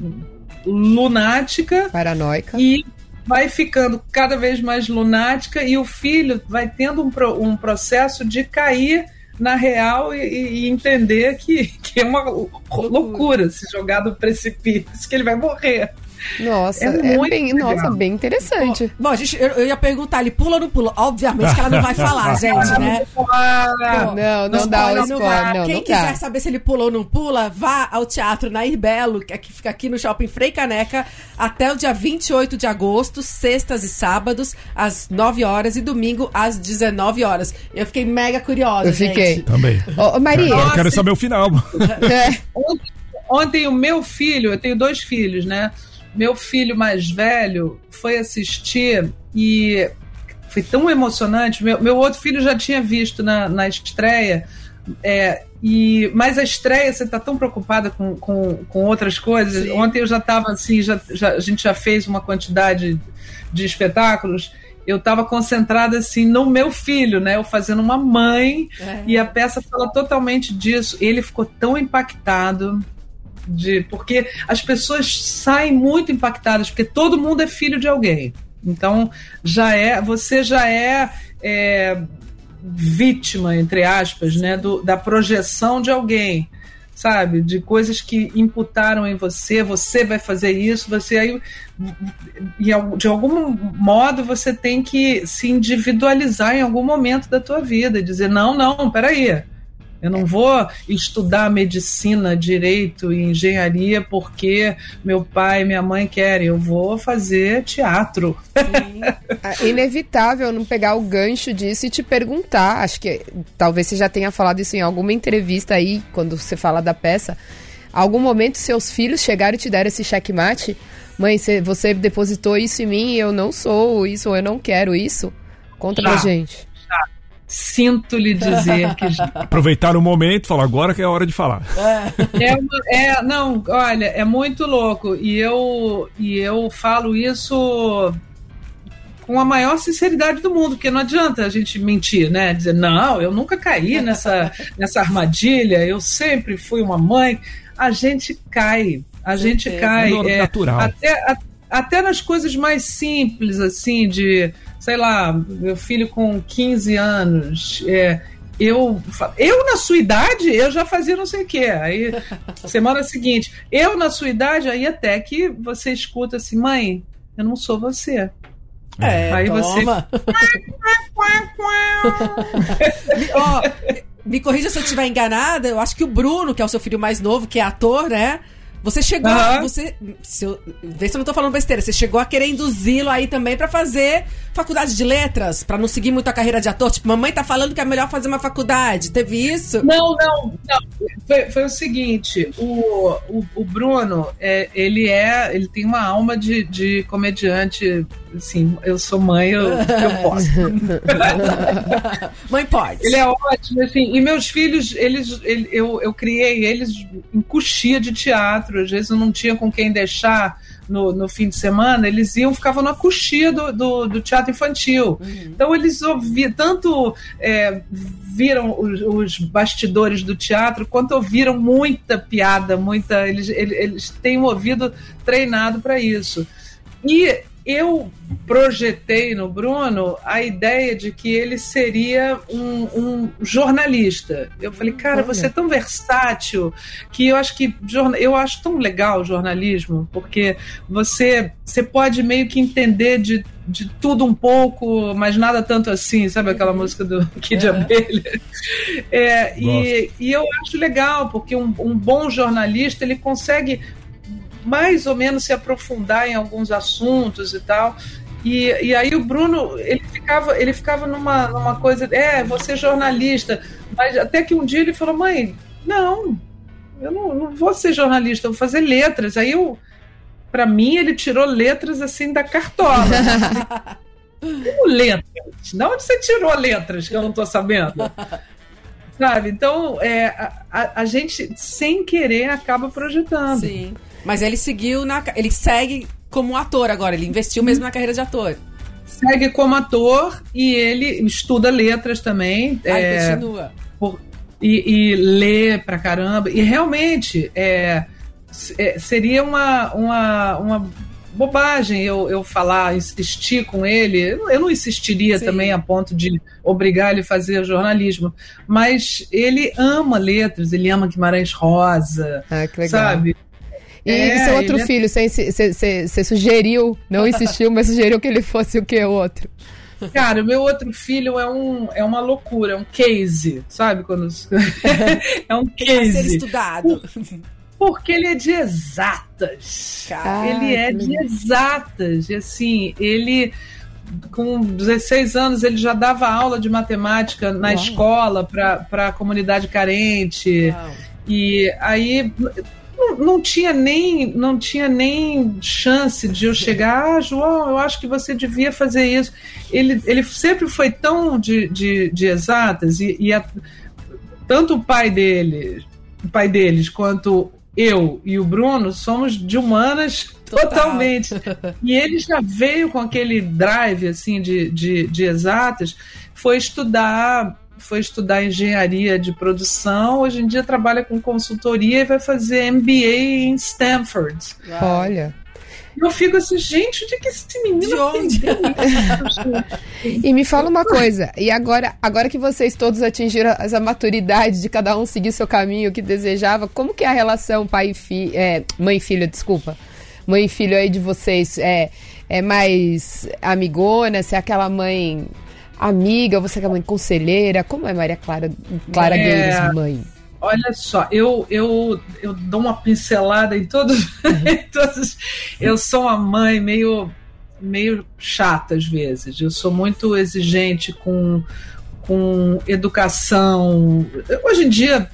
lunática. Paranoica. E vai ficando cada vez mais lunática e o filho vai tendo um, pro, um processo de cair na real e, e, entender que, que é uma loucura se jogar do precipício, que ele vai morrer. Nossa, é, é bem, nossa, bem interessante. Bom, bom gente, eu, eu, ia perguntar, ele pula ou não pula? Obviamente que ela não vai falar, gente, né? Não, não, não dá o spoiler. Não, Quem não quiser saber se ele pula ou não pula, vá ao teatro Nair Belo, que fica aqui no Shopping Frei Caneca, até o dia 28 de agosto, sextas e sábados, às 9 horas, e domingo, às 19 horas. Eu fiquei mega curiosa, Eu fiquei. Gente. Também. Ô, Maria. Eu quero saber o final. É. Ontem, ontem o meu filho, eu tenho dois filhos, né? Meu filho mais velho foi assistir e foi tão emocionante. Meu, meu outro filho já tinha visto na, na estreia. É, e, mas a estreia, você está tão preocupada com, com, com outras coisas. Sim. Ontem eu já estava assim, já, já, a gente já fez uma quantidade de espetáculos. Eu estava concentrada assim no meu filho, né? Eu fazendo uma mãe, é. e a peça fala totalmente disso. Ele ficou tão impactado de porque as pessoas saem muito impactadas, porque todo mundo é filho de alguém. Então já é, você já é, é vítima, entre aspas, né, do, da projeção de alguém, sabe? De coisas que imputaram em você, você vai fazer isso, você aí. De algum modo você tem que se individualizar em algum momento da tua vida e dizer: não, não, peraí eu não vou estudar medicina, direito e engenharia porque meu pai e minha mãe querem. Eu vou fazer teatro. É inevitável não pegar o gancho disso e te perguntar. Acho que talvez você já tenha falado isso em alguma entrevista aí, quando você fala da peça. Algum momento seus filhos chegaram e te deram esse checkmate? Mãe, você depositou isso em mim e eu não sou isso, ou eu não quero isso? Conta já. pra gente. Sinto lhe dizer que já. Aproveitar o momento, falar agora que é a hora de falar. É, é, uma, é, não, olha, é muito louco. E eu, e eu falo isso com a maior sinceridade do mundo, porque não adianta a gente mentir, né? Dizer, não, eu nunca caí nessa, nessa armadilha, eu sempre fui uma mãe. A gente cai, a gente cai. É, natural. Até, a, até nas coisas mais simples, assim, de sei lá, meu filho com 15 anos, é, eu, eu na sua idade, eu já fazia não sei o quê. Aí, semana seguinte, eu na sua idade, aí até que você escuta assim, mãe, eu não sou você. É, aí toma. você. oh, me corrija se eu estiver enganada, eu acho que o Bruno, que é o seu filho mais novo, que é ator, né? Você chegou. Uhum. Você. Se eu, vê se eu não tô falando besteira. Você chegou a querer induzi-lo aí também para fazer faculdade de letras, para não seguir muito a carreira de ator. Tipo, mamãe tá falando que é melhor fazer uma faculdade. Teve isso? Não, não, não. Foi, foi o seguinte: o, o, o Bruno, é, ele é. Ele tem uma alma de, de comediante. Assim, eu sou mãe, eu, eu posso. mãe pode. Ele é ótimo, assim. E meus filhos, eles, ele, eu, eu criei eles em coxia de teatro. Às vezes não tinha com quem deixar no, no fim de semana, eles iam, ficavam na coxia do, do, do teatro infantil. Uhum. Então eles ouviam, tanto é, viram os, os, bastidores do teatro, quanto ouviram muita piada, muita. Eles, eles, eles têm um ouvido treinado para isso. E eu projetei no Bruno a ideia de que ele seria um, um jornalista. Eu falei, cara, Olha. você é tão versátil que eu acho que eu acho tão legal o jornalismo, porque você, você pode meio que entender de, de tudo um pouco, mas nada tanto assim, sabe aquela música do Kid é. Abelha? É, e, e eu acho legal, porque um, um bom jornalista ele consegue mais ou menos se aprofundar em alguns assuntos e tal. E, e aí o Bruno, ele ficava, ele ficava numa, numa coisa, é, você é jornalista. Mas até que um dia ele falou, mãe, não, eu não, não vou ser jornalista, eu vou fazer letras. Aí eu, para mim, ele tirou letras assim da cartola. Como letras? De onde você tirou letras que eu não estou sabendo? Sabe? Então, é, a, a, a, gente, sem querer, acaba projetando. Sim. Mas ele seguiu na. Ele segue como ator agora, ele investiu mesmo na carreira de ator. Segue como ator e ele estuda letras também. Ah, é, continua. Por, e, e, lê pra caramba. E realmente é, é, seria uma, uma, uma bobagem eu, eu falar, insistir com ele. Eu não insistiria Sim. também a ponto de obrigar ele a fazer jornalismo. Mas ele ama letras, ele ama Guimarães Rosa. Ah, que legal. Sabe? E é, seu outro é filho, você sugeriu, não insistiu, mas sugeriu que ele fosse o que? O outro? Cara, o meu outro filho é, um, é uma loucura, é um case, sabe? Quando... é um case. ser estudado. Porque ele é de exatas. Cara, ele é de exatas. E assim, ele com 16 anos ele já dava aula de matemática na Uau. escola para a comunidade carente. Uau. E aí não, não, tinha nem não tinha nem chance de eu chegar, ah, João, eu acho que você devia fazer isso. Ele, ele sempre foi tão de, de, de exatas e, e a, tanto o pai dele, o pai deles, quanto eu e o Bruno somos de humanas Total. totalmente. E ele já veio com aquele drive assim de, de, de exatas, foi estudar, foi estudar engenharia de produção, hoje em dia trabalha com consultoria e vai fazer MBA em Stanford. Olha. E eu fico assim, gente, onde é que esse menino De aprendeu? E me fala uma coisa, e agora, agora que vocês todos atingiram essa maturidade de cada um seguir seu caminho que desejava, como que é a relação pai e filho, é, mãe e filho, desculpa, mãe e filho aí de vocês, é, é mais amigona, se é aquela mãe amiga, você é aquela mãe conselheira, como é Maria Clara, Clara É. Gueiros, mãe? Olha só, eu, eu, eu dou uma pincelada em todos, em todos. Eu sou uma mãe meio, meio chata às vezes. Eu sou muito exigente com, com educação. Hoje em dia,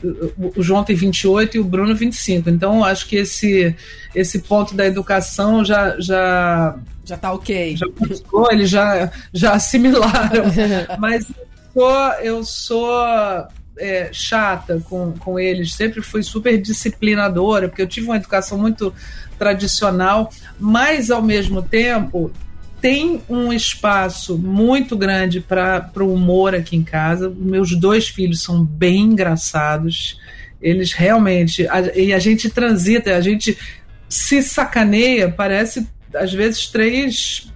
o João tem 28 e o Bruno 25. Então, acho que esse, esse ponto da educação já, já, Já tá ok. já passou, eles já, já assimilaram. Mas eu sou, eu sou é, chata com, com eles, sempre fui super disciplinadora, porque eu tive uma educação muito tradicional, mas ao mesmo tempo tem um espaço muito grande para o humor aqui em casa. Meus dois filhos são bem engraçados. Eles realmente. a- e a gente transita, a gente se sacaneia, parece às vezes três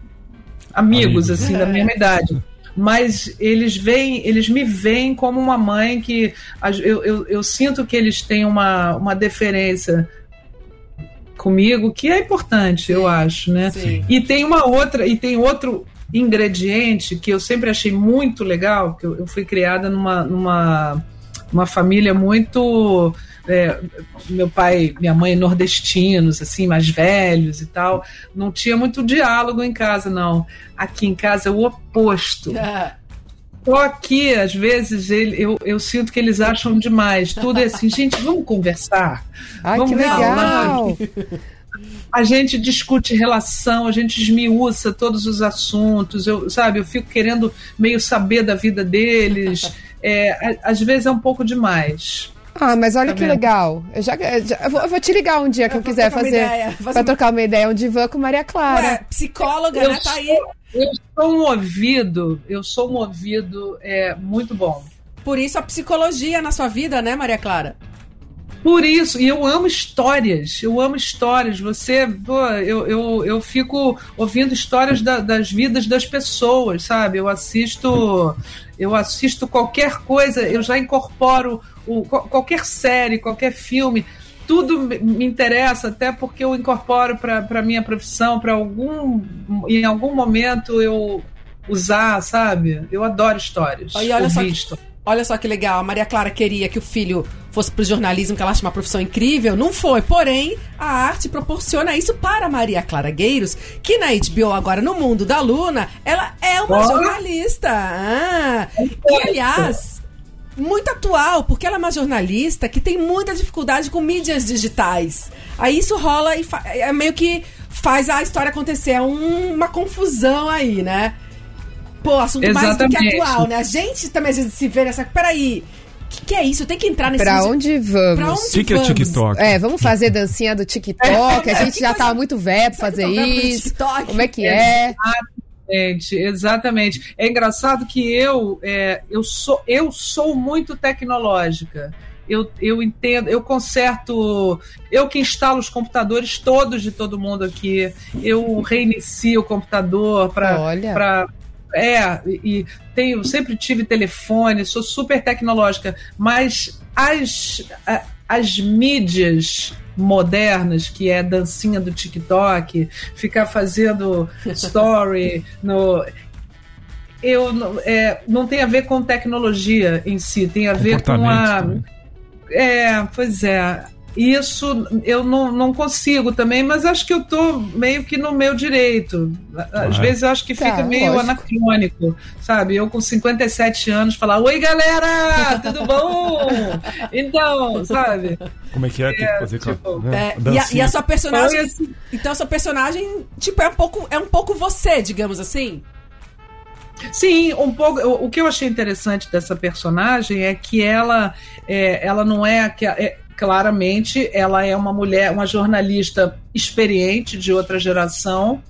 amigos, Amigos. assim, da mesma idade. Mas eles veem, eles me veem como uma mãe que eu, eu, eu sinto que eles têm uma, uma deferência comigo que é importante, eu acho, né? Sim. E tem uma outra, e tem outro ingrediente que eu sempre achei muito legal, que eu, eu fui criada numa, numa uma família muito é, meu pai, minha mãe nordestinos, assim, mais velhos e tal. Não tinha muito diálogo em casa, não. Aqui em casa é o oposto. Só aqui, às vezes, ele, eu, eu sinto que eles acham demais. Tudo é assim, gente, vamos conversar. Ai, Vamos que falar. legal! A gente discute relação, a gente esmiuça todos os assuntos, eu, sabe? Eu fico querendo meio saber da vida deles. É, às vezes é um pouco demais. Ah, mas olha Tá que legal. Eu, já, eu já- eu vou, eu vou te ligar um dia que eu, Pra quiser fazer. ideia, fazer Pra trocar uma ideia, um divã com Maria Clara. Ué, psicóloga, Eu né? Tá aí. eu sou um ouvido, eu sou um ouvido é, muito bom. Por isso a psicologia na sua vida, né, Maria Clara? Por isso, e eu amo histórias, eu amo histórias. Você, pô, eu, eu, eu fico ouvindo histórias da- das vidas das pessoas, sabe? Eu assisto, eu assisto qualquer coisa, eu já incorporo o, qual- qualquer série, qualquer filme. Tudo me- interessa, até porque eu incorporo para a minha profissão, para algum, em algum momento eu usar, sabe? Eu adoro histórias. E olha só que-. Olha só que legal, a Maria Clara queria que o filho fosse pro jornalismo, que ela acha uma profissão incrível. Não foi, porém, a arte proporciona isso para a Maria Clara Gueiros, que na HBO agora, no mundo da Luna, ela é uma jornalista. Ah, e, aliás, muito atual, porque ela é uma jornalista que tem muita dificuldade com mídias digitais. Aí isso rola e é meio que faz a história acontecer. É um- uma confusão aí, né? Pô, assunto mais do que Exatamente. atual, né? A gente também às vezes se vê nessa. Peraí, o que, que é isso? Tem que entrar nesse. Pra onde vamos? Pra onde que, que é vamos? TikTok? É, vamos fazer dancinha do TikTok. A gente já coisa- tava muito velho pra fazer isso. TikTok? Como é que é? Exatamente, exatamente. É engraçado que eu, é, eu, sou, eu sou muito tecnológica. Eu, eu entendo, eu conserto, eu que instalo os computadores todos de todo mundo aqui. Eu reinicio o computador para é, e tenho, sempre tive telefone, sou super tecnológica, mas as, as mídias modernas, que é dancinha do TikTok, ficar fazendo story no. Eu não- é, não tem a ver com tecnologia em si, tem a ver com a. Comportamento. É, pois é. Isso eu não, não consigo também, mas acho que eu tô meio que no meu direito. Às Claro. vezes eu acho que Tá, fica meio lógico. anacrônico, sabe? Eu com 57 anos falar: Oi, galera, tudo bom? Então, sabe? Como é que é? Tem que fazer tipo, com a, né? É, e, a, e a sua personagem. Assim. Então a sua personagem, tipo, é um pouco, é um pouco você, digamos assim. Sim, um pouco. O, o que eu achei interessante dessa personagem é que ela, é, ela não é, é claramente ela é uma mulher, uma jornalista experiente de outra geração,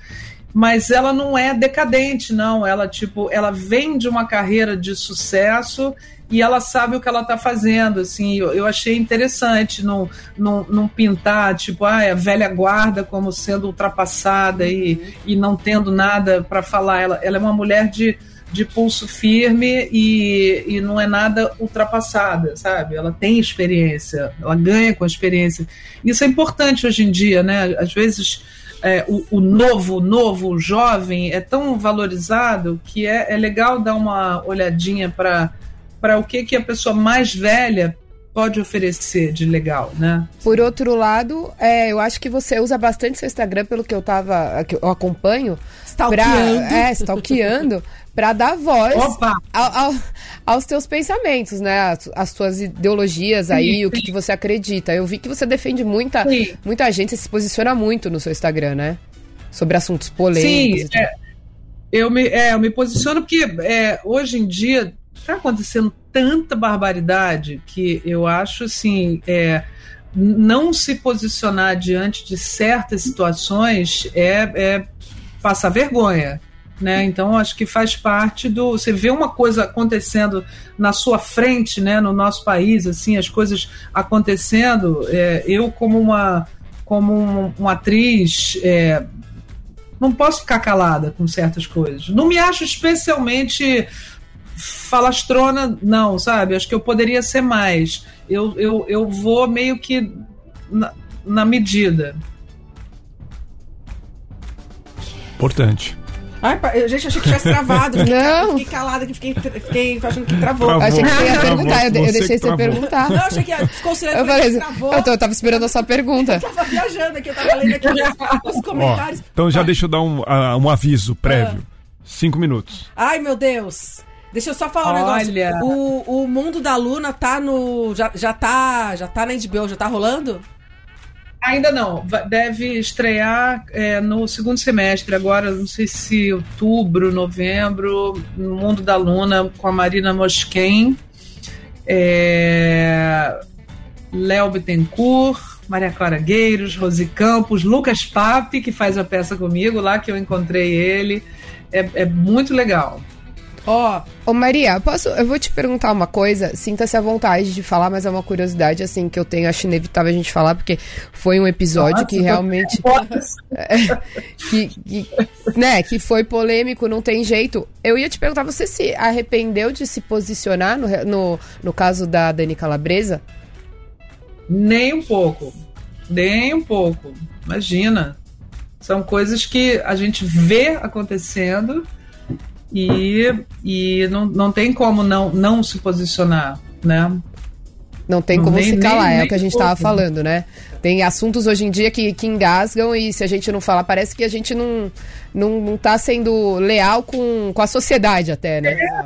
mas ela não é decadente, não. Ela tipo, ela vem de uma carreira de sucesso e ela sabe o que ela está fazendo, assim, eu, eu, achei interessante não, não, não pintar, tipo, ah, a velha guarda como sendo ultrapassada e, e não tendo nada para falar, ela, ela é uma mulher de, de pulso firme e, e não é nada ultrapassada, sabe? Ela tem experiência, ela ganha com a experiência. Isso é importante hoje em dia, né? Às vezes é, o, o, novo, novo, o jovem é tão valorizado que é, é legal dar uma olhadinha para para o que, que a pessoa mais velha pode oferecer de legal, né? Por outro lado, é, eu acho que você usa bastante seu Instagram, pelo que eu tava, que eu acompanho, stalkeando, pra, é, stalkeando, para dar voz ao, ao, aos teus pensamentos, né? As, as tuas ideologias aí, sim, o que, que, você acredita. Eu vi que você defende muita, muita gente, você se posiciona muito no seu Instagram, né? Sobre assuntos polêmicos. Sim, é, eu, me, é, eu me posiciono porque é, hoje em dia está acontecendo tanta barbaridade que eu acho assim. É, não se posicionar diante de certas situações é, é passar vergonha. Né? Então acho que faz parte do você vê uma coisa acontecendo na sua frente, né? No nosso país, assim, as coisas acontecendo. É, eu como uma como um, uma atriz é, não posso ficar calada com certas coisas. Não me acho especialmente falastrona, não, sabe? Acho que eu poderia ser mais. Eu, eu, eu vou meio que na, na medida. Importante. Ai, eu, gente, achei que tivesse travado. Fiquei, não. fiquei calada aqui, fiquei, fiquei achando que travou. travou achei que você ia perguntar, eu, eu deixei você perguntar. Não, achei que ficou silêncio. Eu falei, travou. Eu, tô, eu tava esperando a sua pergunta. Eu tava viajando aqui, eu tava lendo aqui os, os comentários. Ó, então já Vai. deixa eu dar um, uh, um aviso prévio. Ah. Cinco minutos. Ai, meu Deus. Deixa eu só falar um Olha. negócio. O, o mundo da Luna tá no. Já, já tá. Já tá na HBO, já tá rolando? Ainda não. Deve estrear é, no segundo semestre, agora, não sei se outubro, novembro, no Mundo da Luna, com a Marina Mosquen, é, Léo Bittencourt, Maria Clara Gueiros, Rose Campos, Lucas Pape, que faz a peça comigo, lá que eu encontrei ele. É, é muito legal. Ó. Oh. Ô Maria, posso, eu vou te perguntar uma coisa. Sinta-se à vontade de falar, mas é uma curiosidade assim que eu tenho, acho inevitável a gente falar, porque foi um episódio Nossa, que realmente. que, que, né, que foi polêmico, não tem jeito. Eu ia te perguntar, você se arrependeu de se posicionar no, no, no caso da Dani Calabresa? Nem um pouco. Nem um pouco. Imagina. São coisas que a gente vê acontecendo e, e não, não tem como não, não se posicionar, né? Não tem como nem, se calar, nem, é o que a gente estava falando, né? Tem assuntos hoje em dia que, que engasgam e se a gente não falar, parece que a gente não, não, não tá sendo leal com, com a sociedade até, né? É,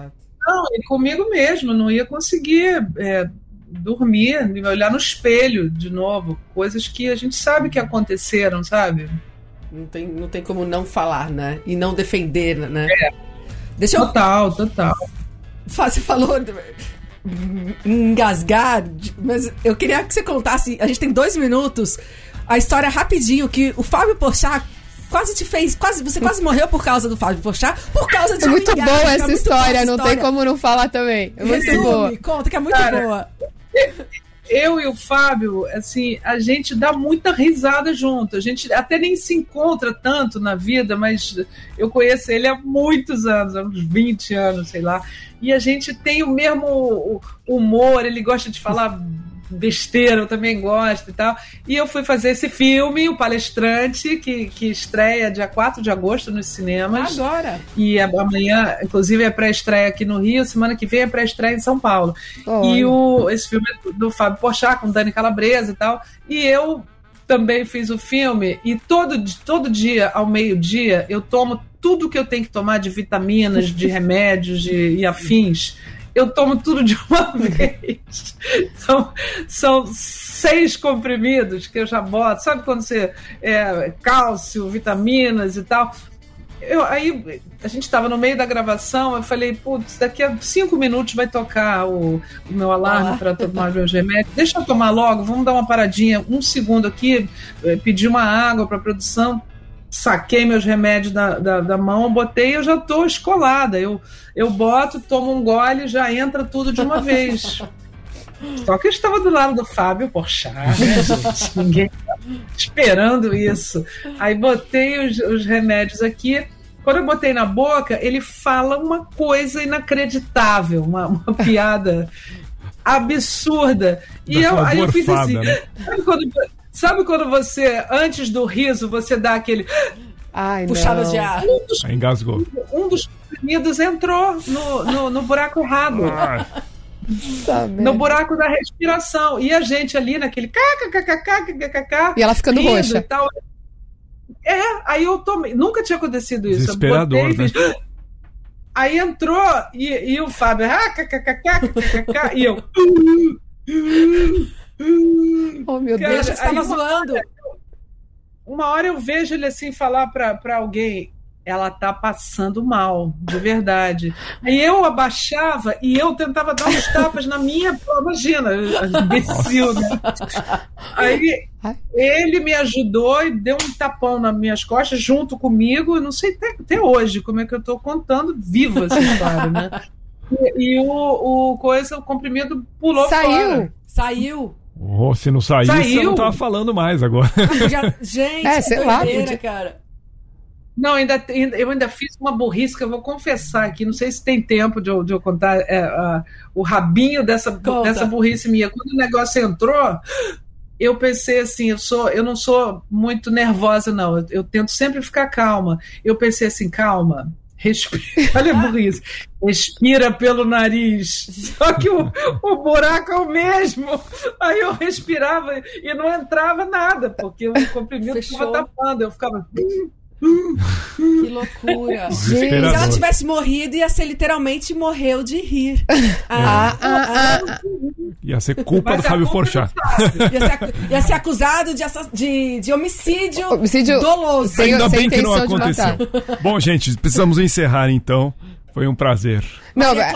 não, e comigo mesmo, não ia conseguir é, dormir, me olhar no espelho de novo, coisas que a gente sabe que aconteceram, sabe? Não tem, não tem como não falar, né? E não defender, né? É. Deixa eu... Total, total. Você falou engasgar, mas eu queria que você contasse, a gente tem dois minutos, a história rapidinho, que o Fábio Porchat quase te fez, quase você quase morreu por causa do Fábio Porchat, por causa de É muito boa essa é história, não tem como não falar também. É muito Resume, boa. Conta que é muito Cara, boa eu e o Fábio, assim, a gente dá muita risada junto. A gente até nem se encontra tanto na vida, mas eu conheço ele há muitos anos, há uns 20 anos, sei lá. E a gente tem o mesmo humor, ele gosta de falar besteira, eu também gosto e tal. E eu fui fazer esse filme, O Palestrante, que, que estreia dia 4 de agosto nos cinemas. Agora! E amanhã, inclusive, é pré-estreia aqui no Rio, semana que vem é pré-estreia em São Paulo. E o, esse filme é do Fábio Pochá, com Dani Calabresa e tal. E eu também fiz o filme e todo, todo dia, ao meio-dia, eu tomo tudo que eu tenho que tomar de vitaminas, de remédios de, e afins eu tomo tudo de uma vez. São, são seis comprimidos que eu já boto. Sabe quando você. É, cálcio, vitaminas e tal. eu, aí a gente estava no meio da gravação, eu falei, putz, daqui a cinco minutos vai tocar o, o meu alarme Ah. para tomar meus remédios. Deixa eu tomar logo, vamos dar uma paradinha, um segundo aqui, eh, pedir uma água para produção. Saquei meus remédios da, da, da mão, botei e eu já tô escolada. Eu, eu boto, tomo um gole já entra tudo de uma vez. Só que eu estava do lado do Fábio Porchat, né, gente? Ninguém tá esperando isso. Aí botei os, os remédios aqui. Quando eu botei na boca, ele fala uma coisa inacreditável, uma, uma piada absurda. E eu, aí eu fiz assim. né? Sabe, quando, sabe quando você, antes do riso, você dá aquele. Ai, Puxada não. de ar. Um dos, engasgou. um dos comprimidos entrou no, no, no buraco errado. Ah, Tá, no buraco da respiração. E a gente ali naquele kkkkkkkk. E ela ficando roxa. E tal. É, aí eu tomei. Nunca tinha acontecido isso. Eu Desesperador, botei né? Aí entrou e, e o Fábio. Ah, e eu. Oh, meu Cara, Deus. você tava uma- zoando. Uma hora eu vejo ele assim falar pra alguém. Ela tá passando mal, de verdade. Aí eu abaixava e eu tentava dar uns tapas na minha. Imagina, imbecil, né? Aí ele me ajudou e deu um tapão nas minhas costas junto comigo. Eu não sei até, até hoje como é que eu tô contando viva essa história, né? E, e o, o coisa, o comprimido pulou Saiu. fora. Saiu. Oh, se não saísse, Saiu. eu não tava falando mais agora. Já- gente, É, que sei lá, doideira, podia- cara. Não, ainda, ainda- eu ainda fiz uma burrice que eu vou confessar aqui. Não sei se tem tempo de eu, de eu contar é, a- o rabinho dessa, Conta. dessa burrice minha. Quando o negócio entrou, eu pensei assim: eu, sou, eu não sou muito nervosa, não. Eu, eu tento sempre ficar calma. Eu pensei assim: calma. Respira, olha a burrice. Respira pelo nariz. Só que o, o buraco é o mesmo. Aí eu respirava e não entrava nada, porque o comprimido estava tapando. Eu ficava. Que loucura. Se ela tivesse morrido, ia ser literalmente morreu de rir. Ah, ah, ah. Ia ser culpa Mas do Fábio Porchat. Ia ia ser acusado de, de, de homicídio, Homicídio- doloso. Sem- Ainda bem que não aconteceu. Bom, gente, precisamos encerrar então. Foi um prazer. Não, Clara,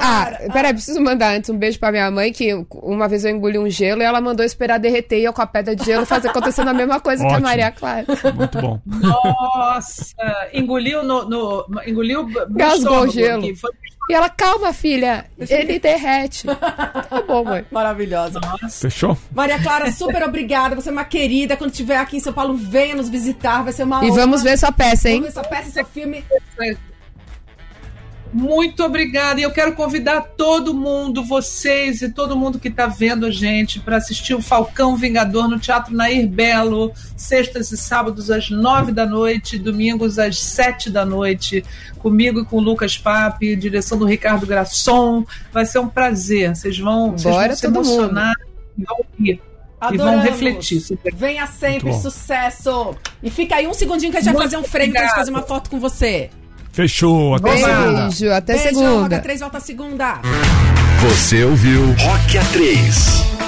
ah, peraí, preciso mandar antes um beijo pra minha mãe, que uma vez eu engoli um gelo e ela mandou esperar derreter e eu com a pedra de gelo fazer acontecendo a mesma coisa que a Ótimo. Maria Clara. Muito bom. Nossa! engoliu no. no engoliu Gasgou o gelo. Foi- E ela, calma, filha, ele derrete. Tá bom, mãe. Maravilhosa. Fechou? Maria Clara, super obrigada. Você é uma querida. Quando estiver aqui em São Paulo, venha nos visitar. Vai ser uma E honra. vamos ver sua peça, hein? Vamos ver sua peça, seu filme. Muito obrigada. E eu quero convidar todo mundo, vocês e todo mundo que está vendo a gente, para assistir o Falcão Vingador no Teatro Nair Belo, sextas e sábados às nove da noite, domingos às sete da noite, comigo e com o Lucas Pape, direção do Ricardo Grasson. Vai ser um prazer. Vocês vão, vocês vão se todo mundo. emocionar e vão rir. E vão Adoramos. refletir. Venha sempre, sucesso. E fica aí um segundinho que a gente vai fazer um frame pra gente obrigada. fazer uma foto com você. Fechou. Até segunda. Beijo, até Beijo, segunda. Roda 3 volta segunda. Você ouviu Rock A3.